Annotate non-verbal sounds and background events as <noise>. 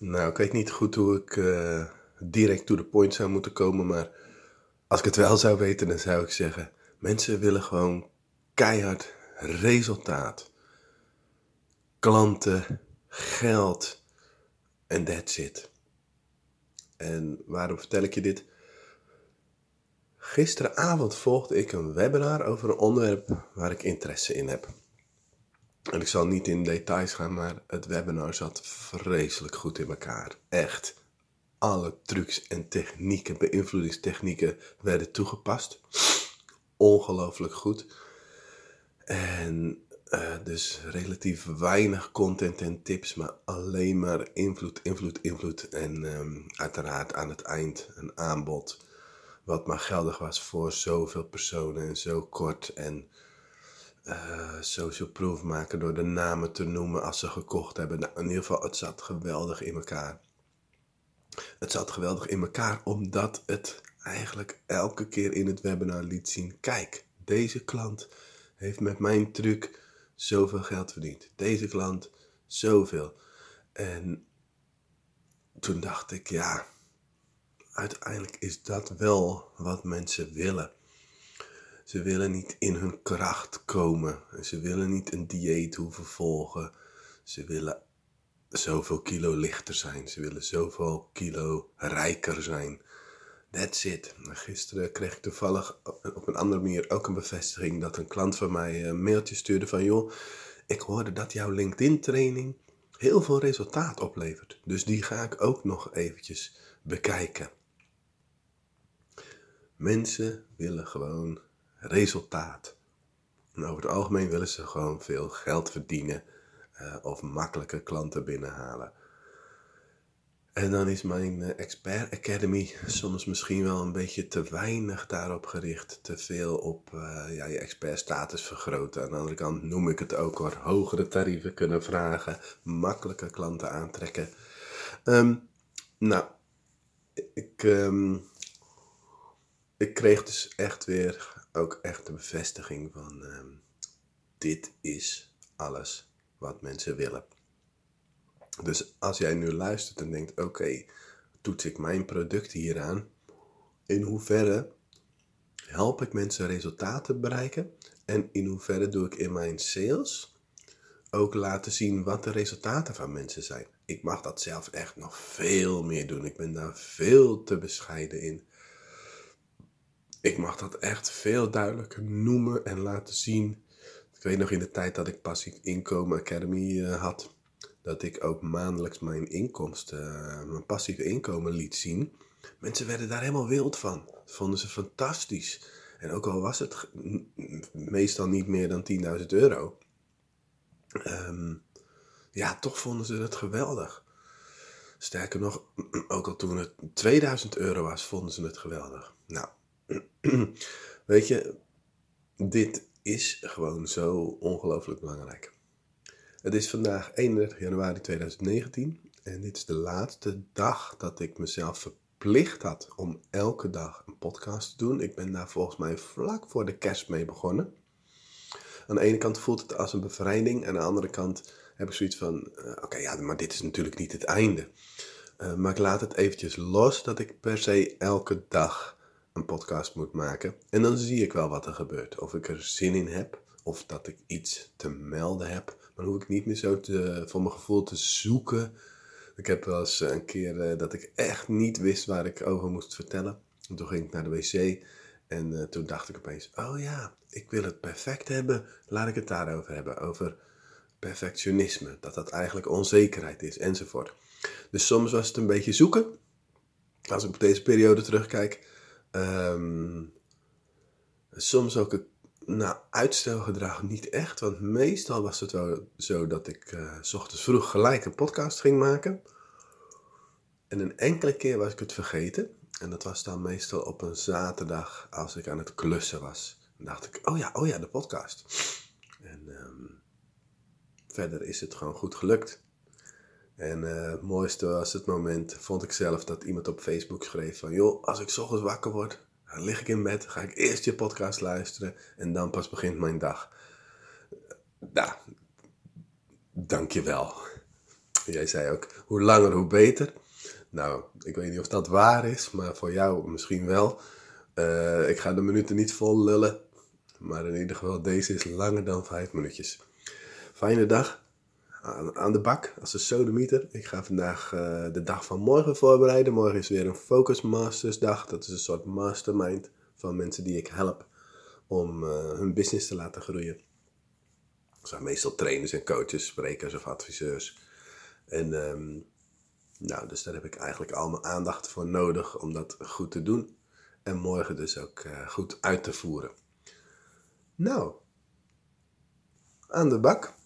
Nou, ik weet niet goed hoe ik uh, direct to the point zou moeten komen, maar als ik het wel zou weten, dan zou ik zeggen: mensen willen gewoon keihard resultaat. Klanten, geld en that's it. En waarom vertel ik je dit? Gisteravond volgde ik een webinar over een onderwerp waar ik interesse in heb. En ik zal niet in details gaan, maar het webinar zat vreselijk goed in elkaar. Echt. Alle trucs en technieken, beïnvloedingstechnieken werden toegepast. Ongelooflijk goed. En uh, dus relatief weinig content en tips, maar alleen maar invloed, invloed, invloed. En um, uiteraard aan het eind een aanbod wat maar geldig was voor zoveel personen en zo kort. En uh, social proof maken door de namen te noemen als ze gekocht hebben. Nou, in ieder geval, het zat geweldig in elkaar. Het zat geweldig in elkaar omdat het eigenlijk elke keer in het webinar liet zien: kijk, deze klant heeft met mijn truc zoveel geld verdiend. Deze klant zoveel. En toen dacht ik, ja, uiteindelijk is dat wel wat mensen willen. Ze willen niet in hun kracht komen. Ze willen niet een dieet hoeven volgen. Ze willen zoveel kilo lichter zijn. Ze willen zoveel kilo rijker zijn. That's it. Gisteren kreeg ik toevallig op een andere manier ook een bevestiging dat een klant van mij een mailtje stuurde van joh, ik hoorde dat jouw LinkedIn training heel veel resultaat oplevert. Dus die ga ik ook nog eventjes bekijken. Mensen willen gewoon resultaat. Over het algemeen willen ze gewoon veel geld verdienen uh, of makkelijke klanten binnenhalen. En dan is mijn uh, Expert Academy soms misschien wel een beetje te weinig daarop gericht. Te veel op uh, ja, je vergroten. Aan de andere kant noem ik het ook hoor. Hogere tarieven kunnen vragen. Makkelijke klanten aantrekken. Um, nou, ik, um, ik kreeg dus echt weer ook echt de bevestiging van uh, dit is alles wat mensen willen. Dus als jij nu luistert en denkt, oké, toets ik mijn product hieraan? In hoeverre help ik mensen resultaten bereiken? En in hoeverre doe ik in mijn sales ook laten zien wat de resultaten van mensen zijn? Ik mag dat zelf echt nog veel meer doen. Ik ben daar veel te bescheiden in ik mag dat echt veel duidelijker noemen en laten zien. Ik weet nog in de tijd dat ik Passief Inkomen Academy uh, had, dat ik ook maandelijks mijn inkomsten, uh, mijn passieve inkomen liet zien. Mensen werden daar helemaal wild van. Dat vonden ze fantastisch. En ook al was het meestal niet meer dan 10.000 euro. Um, ja, toch vonden ze het geweldig. Sterker nog, <clears throat> ook al toen het 2000 euro was, vonden ze het geweldig. Nou, <clears throat> Weet je, dit is gewoon zo ongelooflijk belangrijk. Het is vandaag 31 januari 2019 en dit is de laatste dag dat ik mezelf verplicht had om elke dag een podcast te doen. Ik ben daar volgens mij vlak voor de kerst mee begonnen. Aan de ene kant voelt het als een bevrijding, aan de andere kant heb ik zoiets van: uh, oké, ja, maar dit is natuurlijk niet het einde. Uh, maar ik laat het eventjes los dat ik per se elke dag een podcast moet maken. En dan zie ik wel wat er gebeurt. Of ik er zin in heb, of dat ik iets te melden heb. Maar hoef ik niet meer zo te, voor mijn gevoel te zoeken. Ik heb wel eens een keer uh, dat ik echt niet wist waar ik over moest vertellen. En toen ging ik naar de wc en uh, toen dacht ik opeens: oh ja, ik wil het perfect hebben. Laat ik het daarover hebben. Over perfectionisme. Dat dat eigenlijk onzekerheid is enzovoort. Dus soms was het een beetje zoeken. Als ik op deze periode terugkijk, Um, soms ook het nou, uitstelgedrag niet echt. Want meestal was het wel zo dat ik uh, s ochtends vroeg gelijk een podcast ging maken. En een enkele keer was ik het vergeten. En dat was dan meestal op een zaterdag als ik aan het klussen was. Dan dacht ik, oh ja, oh ja, de podcast. En um, verder is het gewoon goed gelukt. En uh, het mooiste was het moment, vond ik zelf, dat iemand op Facebook schreef van... joh, als ik ochtends wakker word, dan lig ik in bed, ga ik eerst je podcast luisteren en dan pas begint mijn dag. Nou, dankjewel. Jij zei ook, hoe langer hoe beter. Nou, ik weet niet of dat waar is, maar voor jou misschien wel. Uh, ik ga de minuten niet vol lullen, maar in ieder geval deze is langer dan vijf minuutjes. Fijne dag, aan, de bak als een sodemieter. Ik ga vandaag uh, de dag van morgen voorbereiden. Morgen is weer een Focus Masters dag. Dat is een soort mastermind van mensen die ik help om uh, hun business te laten groeien. Dat zijn meestal trainers en coaches, sprekers of adviseurs. En um, nou, dus daar heb ik eigenlijk al mijn aandacht voor nodig om dat goed te doen. En morgen dus ook uh, goed uit te voeren. Nou, aan de bak.